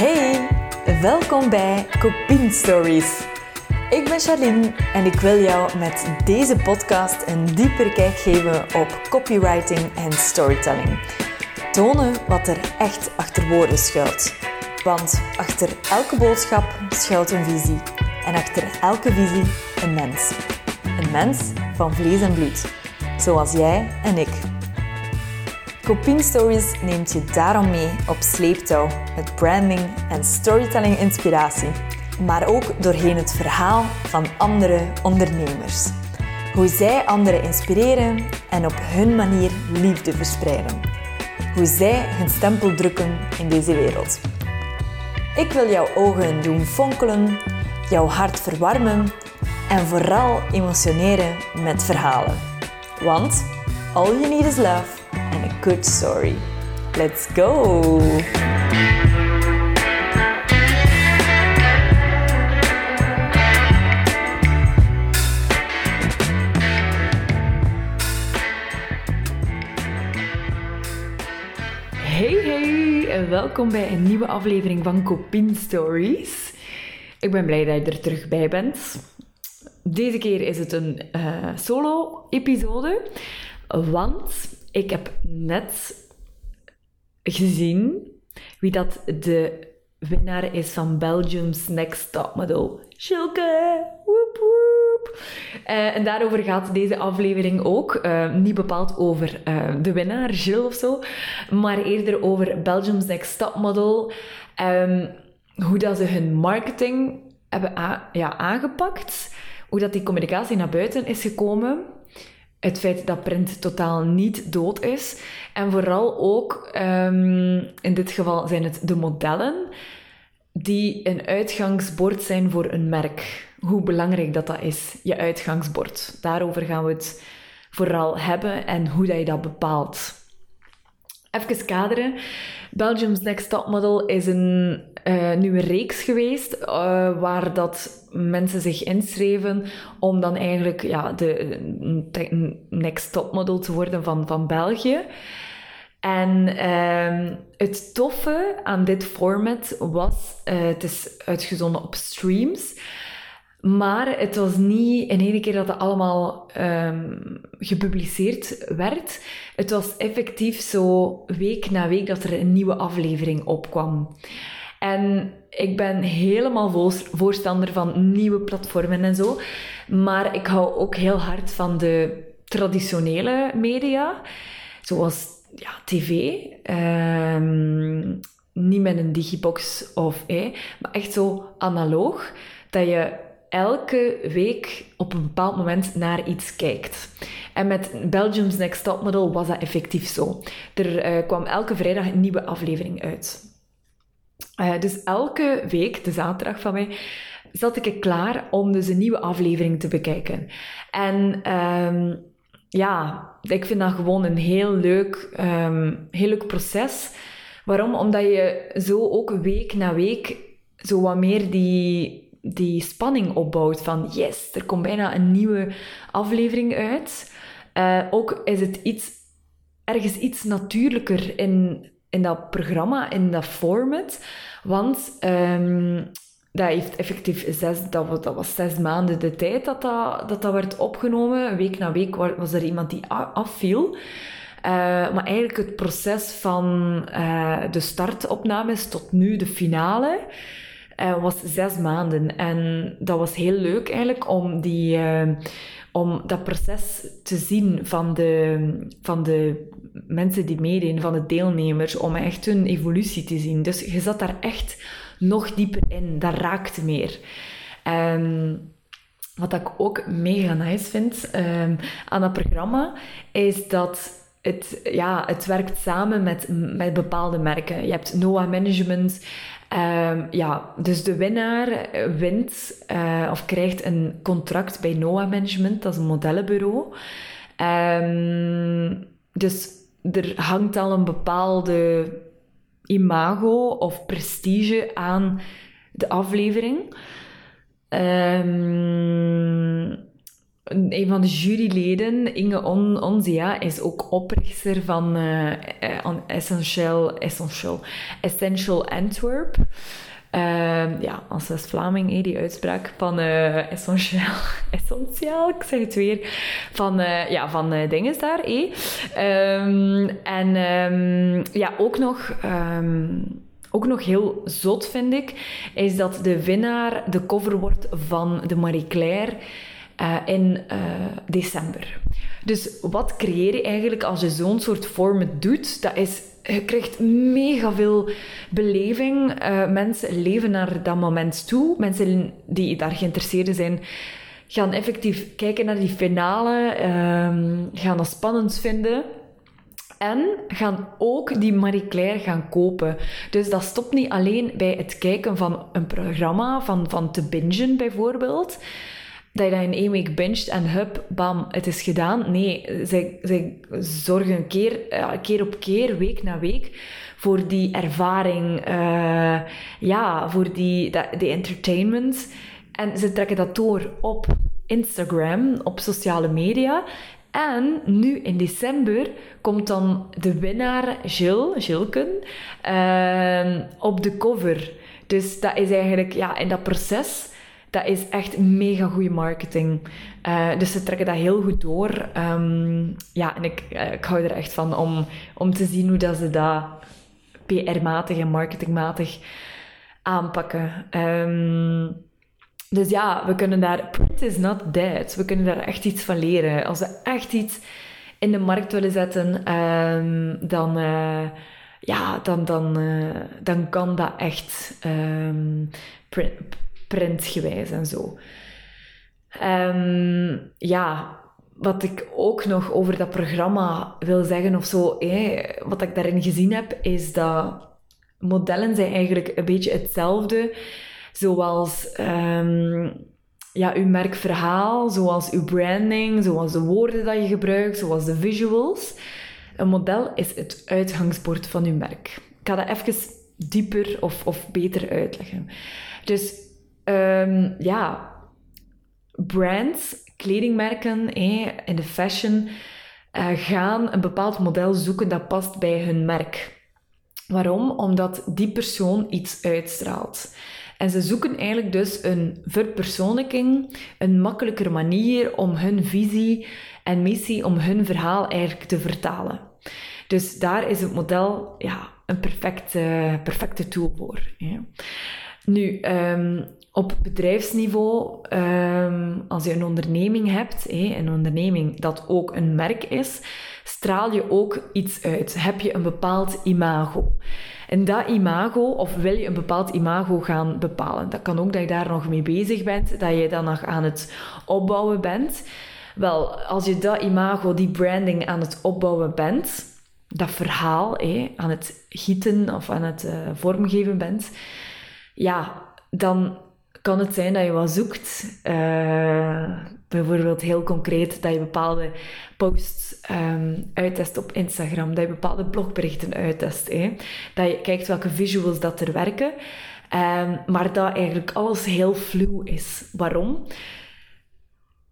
Hey, welkom bij Copien Stories. Ik ben Charlene en ik wil jou met deze podcast een dieper kijk geven op copywriting en storytelling. Tonen wat er echt achter woorden schuilt. Want achter elke boodschap schuilt een visie. En achter elke visie een mens. Een mens van vlees en bloed. Zoals jij en ik. Coping Stories neemt je daarom mee op sleeptouw met branding en storytelling inspiratie, maar ook doorheen het verhaal van andere ondernemers. Hoe zij anderen inspireren en op hun manier liefde verspreiden. Hoe zij hun stempel drukken in deze wereld. Ik wil jouw ogen doen fonkelen, jouw hart verwarmen en vooral emotioneren met verhalen. Want all you need is love good story. Let's go! Hey hey en welkom bij een nieuwe aflevering van Copin Stories. Ik ben blij dat je er terug bij bent. Deze keer is het een uh, solo-episode, want ik heb net gezien wie dat de winnaar is van Belgium's Next Top Model. Shilke! Woep woep! Uh, en daarover gaat deze aflevering ook. Uh, niet bepaald over uh, de winnaar, Gilles of zo, maar eerder over Belgium's Next Top Model. Um, hoe dat ze hun marketing hebben ja, aangepakt. Hoe dat die communicatie naar buiten is gekomen het feit dat print totaal niet dood is. En vooral ook, um, in dit geval zijn het de modellen, die een uitgangsbord zijn voor een merk. Hoe belangrijk dat, dat is, je uitgangsbord. Daarover gaan we het vooral hebben en hoe dat je dat bepaalt. Even kaderen. Belgium's Next Top Model is een uh, nieuwe reeks geweest uh, waar dat mensen zich inschreven om dan eigenlijk ja, de, Next Top Model te worden van, van België. En uh, het toffe aan dit format was, uh, het is uitgezonden op streams. Maar het was niet in één keer dat het allemaal um, gepubliceerd werd. Het was effectief zo week na week dat er een nieuwe aflevering opkwam. En ik ben helemaal voorstander van nieuwe platformen en zo. Maar ik hou ook heel hard van de traditionele media, zoals ja, tv. Um, niet met een digibox of eh, maar echt zo analoog. Dat je elke week op een bepaald moment naar iets kijkt. En met Belgium's Next Top Model was dat effectief zo. Er uh, kwam elke vrijdag een nieuwe aflevering uit. Uh, dus elke week, de zaterdag van mij, zat ik klaar om dus een nieuwe aflevering te bekijken. En um, ja, ik vind dat gewoon een heel leuk, um, heel leuk proces. Waarom? Omdat je zo ook week na week zo wat meer die die spanning opbouwt van yes, er komt bijna een nieuwe aflevering uit. Uh, ook is het iets, ergens iets natuurlijker in, in dat programma, in dat format. Want um, dat heeft effectief zes, dat was, zes maanden de tijd dat dat, dat, dat werd opgenomen. Week na week was er iemand die afviel. Uh, maar eigenlijk het proces van uh, de startopnames tot nu de finale uh, was zes maanden. En dat was heel leuk eigenlijk om, die, uh, om dat proces te zien van de, van de mensen die meededen, van de deelnemers, om echt hun evolutie te zien. Dus je zat daar echt nog dieper in, dat raakte meer. Um, wat ik ook mega nice vind um, aan dat programma, is dat het, ja, het werkt samen met, met bepaalde merken. Je hebt Noah Management, Um, ja, dus de winnaar wint uh, of krijgt een contract bij Noah Management, dat is een modellenbureau. Um, dus er hangt al een bepaalde imago of prestige aan de aflevering. Um, een van de juryleden, Inge On Onzia, is ook oprichter van uh, Essential, Essential, Essential Antwerp. Uh, ja, als West-Vlaming, die uitspraak van uh, essentieel, essentieel, ik zeg het weer, van, uh, ja, van dinges daar. Eh. En um, ja, ook nog... Um, ook nog heel zot vind ik, is dat de winnaar de cover wordt van de Marie Claire uh, in uh, december. Dus wat creëer je eigenlijk als je zo'n soort format doet? Dat is, je krijgt mega veel beleving. Uh, mensen leven naar dat moment toe. Mensen die daar geïnteresseerd zijn, gaan effectief kijken naar die finale, um, gaan dat spannend vinden. En gaan ook die Marie Claire gaan kopen. Dus dat stopt niet alleen bij het kijken van een programma, van, van te bingen bijvoorbeeld dat je dat in één week binget en hup, bam, het is gedaan. Nee, zij, zij zorgen keer, keer op keer, week na week, voor die ervaring, uh, ja, voor die, die entertainment. En ze trekken dat door op Instagram, op sociale media. En nu in december komt dan de winnaar Jill, Jilken, uh, op de cover. Dus dat is eigenlijk, ja, in dat proces dat is echt mega goede marketing. Uh, dus ze trekken dat heel goed door. Um, ja, en ik, uh, ik hou er echt van om, om te zien hoe dat ze dat PR-matig en marketingmatig aanpakken. Um, dus ja, we kunnen daar... Print is not dead. We kunnen daar echt iets van leren. Als we echt iets in de markt willen zetten, um, dan... Uh, ja, dan, dan, dan kan dat echt print, printgewijs en zo. Um, ja, wat ik ook nog over dat programma wil zeggen of zo, wat ik daarin gezien heb, is dat modellen zijn eigenlijk een beetje hetzelfde, zoals um, ja, uw merkverhaal, zoals uw branding, zoals de woorden dat je gebruikt, zoals de visuals. Een model is het uitgangsbord van uw merk. Ik ga dat even dieper of, of beter uitleggen. Dus um, ja, brands, kledingmerken in de fashion uh, gaan een bepaald model zoeken dat past bij hun merk. Waarom? Omdat die persoon iets uitstraalt. En ze zoeken eigenlijk dus een verpersoonlijking, een makkelijker manier om hun visie en missie, om hun verhaal eigenlijk te vertalen. Dus daar is het model ja, een perfecte, perfecte tool voor. Ja. Nu, um, op bedrijfsniveau, um, als je een onderneming hebt, hé, een onderneming dat ook een merk is, straal je ook iets uit. Heb je een bepaald imago. En dat imago, of wil je een bepaald imago gaan bepalen? Dat kan ook dat je daar nog mee bezig bent, dat je dan nog aan het opbouwen bent. Wel, als je dat imago, die branding aan het opbouwen bent, dat verhaal aan het gieten of aan het uh, vormgeven bent, ja, dan kan het zijn dat je wat zoekt. Uh, bijvoorbeeld heel concreet dat je bepaalde posts um, uittest op Instagram, dat je bepaalde blogberichten uittest. Hè? Dat je kijkt welke visuals dat er werken. Um, maar dat eigenlijk alles heel fluw is. Waarom?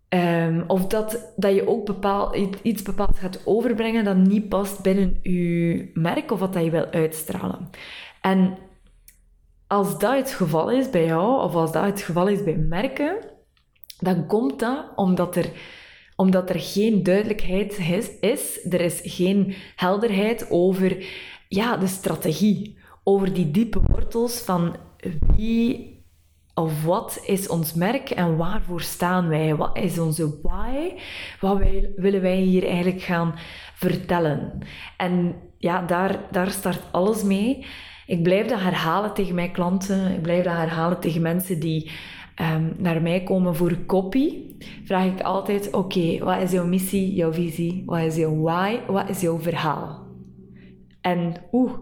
Um, of dat, dat je ook bepaal, iets bepaald gaat overbrengen dat niet past binnen je merk of wat dat je wil uitstralen. En als dat het geval is bij jou, of als dat het geval is bij merken, dan komt dat omdat er, omdat er geen duidelijkheid is. Er is geen helderheid over ja, de strategie. Over die diepe wortels van wie of wat is ons merk en waarvoor staan wij? Wat is onze why? Wat willen wij hier eigenlijk gaan vertellen? En ja, daar, daar start alles mee. Ik blijf dat herhalen tegen mijn klanten. Ik blijf dat herhalen tegen mensen die um, naar mij komen voor copy. Vraag ik altijd: oké, wat is jouw missie, jouw visie? Wat is jouw why? Wat is jouw verhaal? En oeh,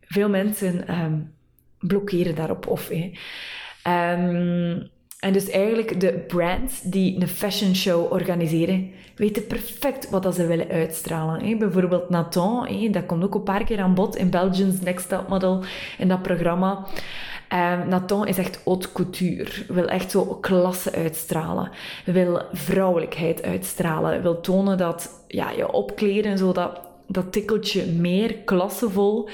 veel mensen um, blokkeren daarop of. Hey. Um, en dus eigenlijk de brands die een fashion show organiseren, weten perfect wat dat ze willen uitstralen. Bijvoorbeeld Nathan, dat komt ook een paar keer aan bod in Belgians Next Top Model, in dat programma. Um, Nathan is echt haute couture. Wil echt zo klasse uitstralen. Wil vrouwelijkheid uitstralen. Wil tonen dat ja, je opkleden, zo dat, dat tikkeltje meer klassevol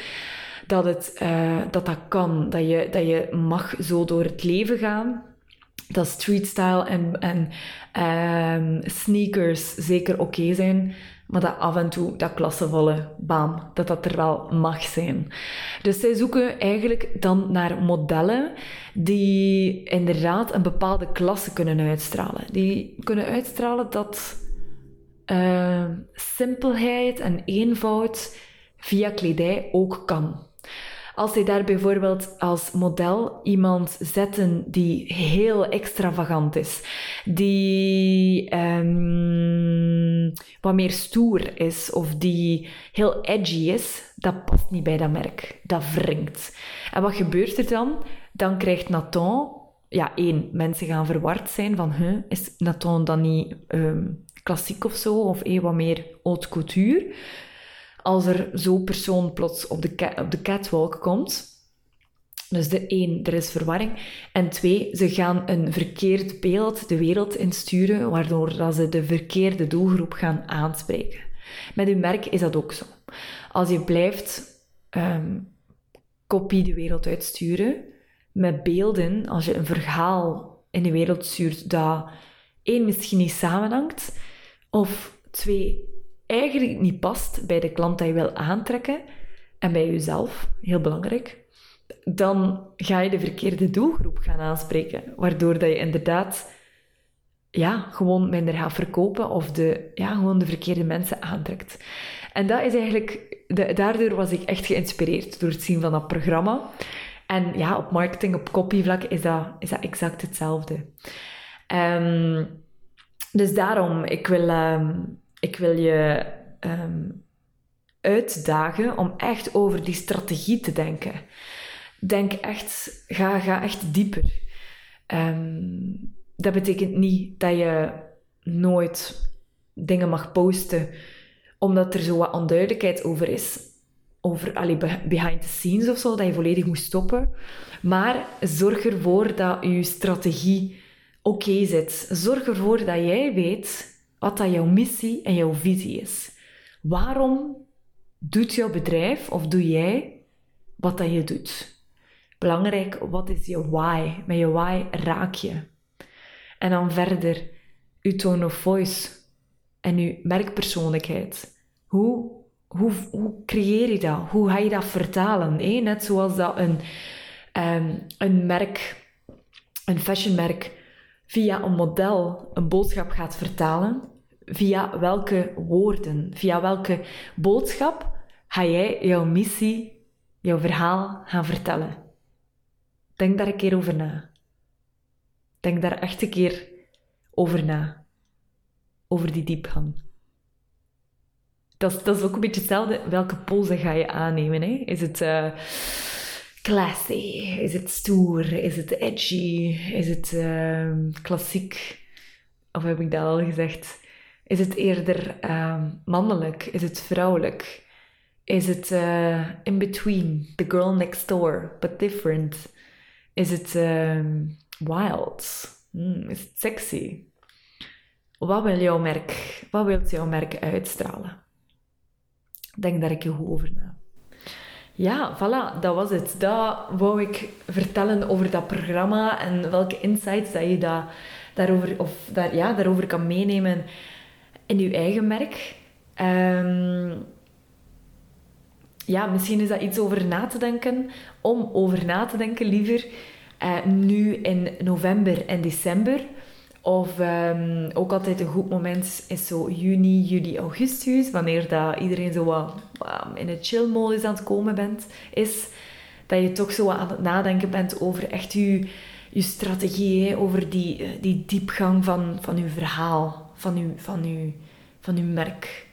dat, het, uh, dat dat kan. Dat je, dat je mag zo door het leven gaan. Dat streetstyle en, en um, sneakers zeker oké zijn. Maar dat af en toe, dat klassevolle, bam, dat dat er wel mag zijn. Dus zij zoeken eigenlijk dan naar modellen die inderdaad een bepaalde klasse kunnen uitstralen. Die kunnen uitstralen dat uh, simpelheid en eenvoud via kledij ook kan. Als zij daar bijvoorbeeld als model iemand zetten die heel extravagant is, die um, wat meer stoer is of die heel edgy is, dat past niet bij dat merk. Dat wringt. En wat gebeurt er dan? Dan krijgt Nathan, ja, één, mensen gaan verward zijn van, is Nathan dan niet um, klassiek of zo, of eh, wat meer haute couture? Als er zo'n persoon plots op de, op de catwalk komt. Dus de één, er is verwarring. En twee, ze gaan een verkeerd beeld de wereld insturen, waardoor dat ze de verkeerde doelgroep gaan aanspreken. Met uw merk is dat ook zo. Als je blijft um, kopie de wereld uitsturen, met beelden, als je een verhaal in de wereld stuurt dat één, misschien niet samenhangt, of twee, eigenlijk niet past bij de klant die je wil aantrekken en bij jezelf, heel belangrijk, dan ga je de verkeerde doelgroep gaan aanspreken. Waardoor dat je inderdaad ja, gewoon minder gaat verkopen of de, ja, gewoon de verkeerde mensen aantrekt. En dat is eigenlijk, de, daardoor was ik echt geïnspireerd door het zien van dat programma. En ja, op marketing, op copyvlak is dat, is dat exact hetzelfde. Um, dus daarom, ik wil, um, ik wil je um, uitdagen om echt over die strategie te denken. Denk echt, ga, ga echt dieper. Um, dat betekent niet dat je nooit dingen mag posten omdat er zo wat onduidelijkheid over is. Over allee, behind the scenes of zo, dat je volledig moet stoppen. Maar zorg ervoor dat je strategie oké zit. Zorg ervoor dat jij weet wat dat jouw missie en jouw visie is. Waarom doet jouw bedrijf of doe jij wat dat je doet? Belangrijk, wat is je why? Met je why raak je. En dan verder, uw tone of voice en uw merkpersoonlijkheid. Hoe, hoe, hoe creëer je dat? Hoe ga je dat vertalen? Eh? Net zoals dat een, um, een merk, een fashionmerk, via een model een boodschap gaat vertalen, via welke woorden, via welke boodschap ga jij jouw missie, jouw verhaal gaan vertellen? Denk daar een keer over na. Denk daar echt een keer over na. Over die diepgang. Dat is, dat ook een beetje hetzelfde. Welke pose ga je aannemen? Hè? Is het uh, classy? Is het stoer? Is het edgy? Is het uh, klassiek? Of heb ik dat al gezegd? Is het eerder uh, mannelijk? Is het vrouwelijk? Is het uh, in between? The girl next door, but different? Is het um, wild? Mm, is het sexy? Wat wil jouw merk? Wat wil jouw merk uitstralen? Denk daar ik goed over na. Ja, voilà, dat was het. Dat wou ik vertellen over dat programma en welke insights dat je dat, daarover, of dat, ja, daarover kan meenemen in je eigen merk. Um, ja, misschien is dat iets over na te denken, om over na te denken liever, uh, nu in november en december. Of um, ook altijd een goed moment is zo juni, juli, augustus, wanneer dat iedereen zo wat in het chill-modus aan het komen bent, is. Dat je toch zo aan het nadenken bent over echt je, je strategie, over die, die diepgang van, van je verhaal, van je, van, je, van je merk.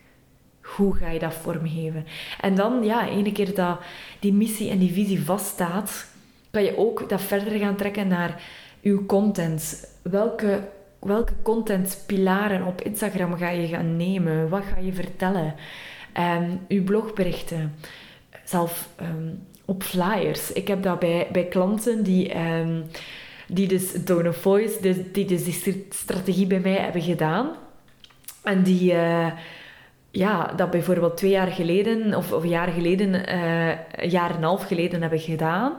Hoe ga je dat vormgeven? En dan, ja, ene keer dat die missie en die visie vaststaat, kan je ook dat verder gaan trekken naar uw content. Welke, welke contentpilaren op Instagram ga je gaan nemen? Wat ga je vertellen? Um, uw blogberichten. Zelf um, op flyers. Ik heb dat bij, bij klanten die, um, die dus Tone of Voice, die dus die strategie bij mij hebben gedaan. En die... Uh, ja, dat bijvoorbeeld twee jaar geleden, of, of een jaar geleden, uh, een jaar en een half geleden hebben gedaan.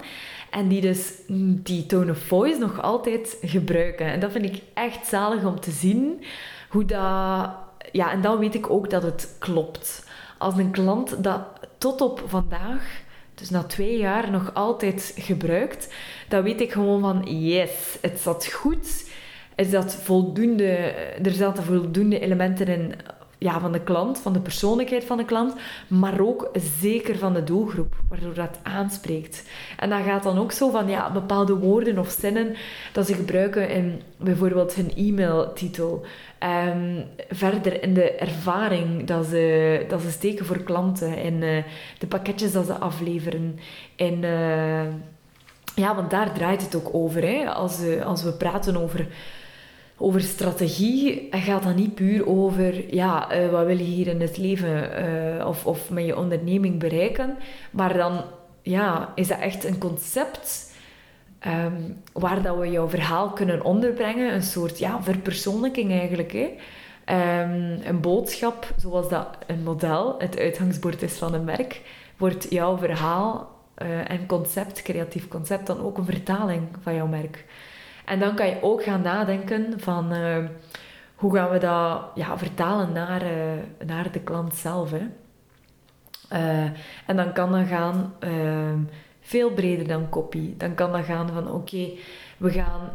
En die dus die tone of voice nog altijd gebruiken. En dat vind ik echt zalig om te zien. Hoe dat... Ja, en dan weet ik ook dat het klopt. Als een klant dat tot op vandaag, dus na twee jaar, nog altijd gebruikt, dan weet ik gewoon van yes, het zat goed. Er, zat voldoende, er zaten voldoende elementen in ja, van de klant, van de persoonlijkheid van de klant, maar ook zeker van de doelgroep, waardoor dat aanspreekt. En dat gaat dan ook zo van ja, bepaalde woorden of zinnen dat ze gebruiken in bijvoorbeeld hun e-mailtitel. Um, verder in de ervaring dat ze, dat ze steken voor klanten, in uh, de pakketjes dat ze afleveren, in... Uh, ja, want daar draait het ook over. Hè? Als, uh, als we praten over over strategie gaat dat niet puur over ja, wat wil je hier in het leven of, of met je onderneming bereiken, maar dan ja, is dat echt een concept um, waar dat we jouw verhaal kunnen onderbrengen, een soort ja, verpersoonlijking eigenlijk. Hè? Um, een boodschap, zoals dat een model, het uitgangsbord is van een merk, wordt jouw verhaal uh, en concept, creatief concept, dan ook een vertaling van jouw merk. En dan kan je ook gaan nadenken van uh, hoe gaan we dat ja, vertalen naar, uh, naar de klant zelf. Hè? En dan kan dat gaan veel breder dan copy. Dan kan dat gaan van oké, we gaan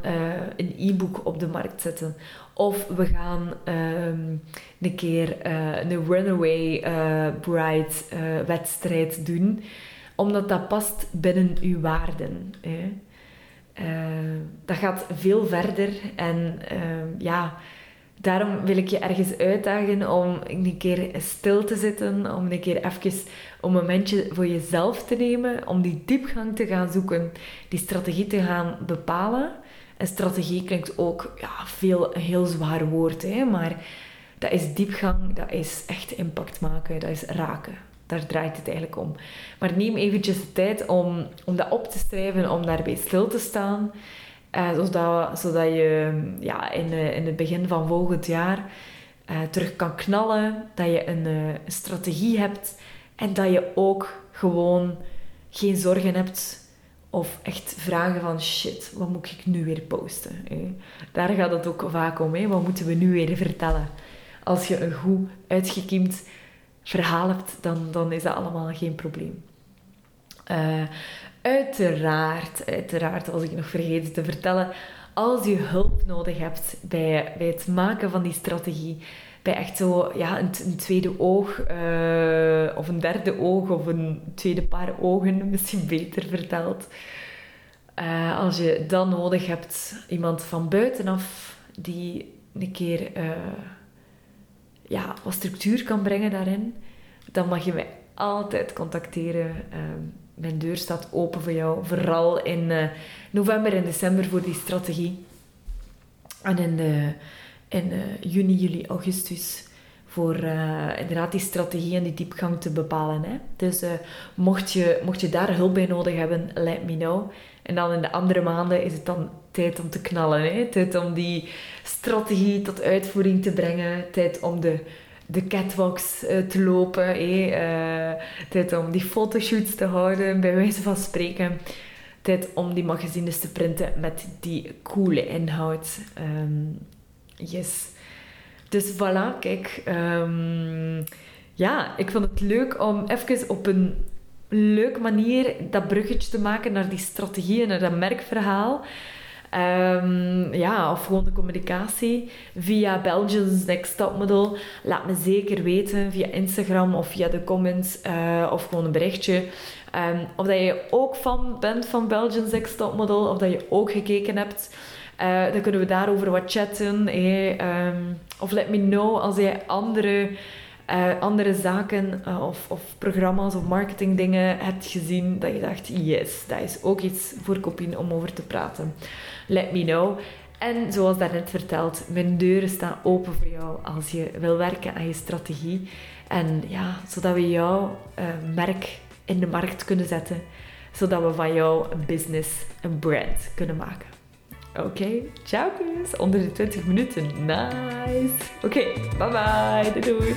een e-book op de markt zetten. Of we gaan um, een keer een runaway bride wedstrijd doen. Omdat dat past binnen uw waarden. Hè? Dat gaat veel verder. En uh, ja, daarom wil ik je ergens uitdagen om een keer stil te zitten. Om een keer even een momentje voor jezelf te nemen. Om die diepgang te gaan zoeken. Die strategie te gaan bepalen. En strategie klinkt ook ja, veel, een heel zwaar woord. Hè? Maar dat is diepgang. Dat is echt impact maken. Dat is raken. Daar draait het eigenlijk om. Maar neem eventjes de tijd om, om dat op te schrijven, om daarbij stil te staan. Uh, zodat, zodat je ja, in, uh, in het begin van volgend jaar uh, terug kan knallen. Dat je een strategie hebt. En dat je ook gewoon geen zorgen hebt. Of echt vragen van shit, wat moet ik nu weer posten? Hè? Daar gaat het ook vaak om. Wat moeten we nu weer vertellen? Als je een goed uitgekiemd verhaal hebt, dan, dan is dat allemaal geen probleem. Uh, uiteraard, uiteraard, als ik nog vergeten te vertellen, als je hulp nodig hebt bij, bij het maken van die strategie, bij echt zo ja, een, tweede oog, uh, of een derde oog, of een tweede paar ogen, misschien beter verteld. Uh, als je dan nodig hebt, iemand van buitenaf die een keer ja, wat structuur kan brengen daarin, dan mag je mij altijd contacteren. Ehm, mijn deur staat open voor jou, vooral in uh, november en december voor die strategie. En in, de, in uh, juni, juli, augustus voor uh, inderdaad die strategie en die diepgang te bepalen. Hè. Dus mocht, je, mocht je daar hulp bij nodig hebben, let me know. En dan in de andere maanden is het dan tijd om te knallen. Hè? Tijd om die strategie tot uitvoering te brengen. Tijd om de, de catwalks uh, te lopen. Uh, tijd om die fotoshoots te houden, bij wijze van spreken. Tijd om die magazines te printen met die coole inhoud. Um, yes. Dus voilà, kijk. Um, ja, ik vond het leuk om even op een leuke manier dat bruggetje te maken naar die strategieën, naar dat merkverhaal. Um, ja, of gewoon de communicatie via Belgians Next Top Model. Laat me zeker weten via Instagram of via de comments uh, of gewoon een berichtje. Um, of dat je ook fan bent van Belgians Next Top Model of dat je ook gekeken hebt. Uh, dan kunnen we daarover wat chatten. Hey. Um, of let me know als jij andere andere zaken of, of, programma's of marketingdingen hebt gezien dat je dacht, yes, dat is ook iets voor Copine om over te praten. Let me know. En zoals daarnet verteld, mijn deuren staan open voor jou als je wil werken aan je strategie. En ja, zodat we jouw uh, merk in de markt kunnen zetten. zodat we van jou een business, een brand kunnen maken. Oké, ciao kus. Onder de 20 minuten. Nice. Oké, bye bye. Doei.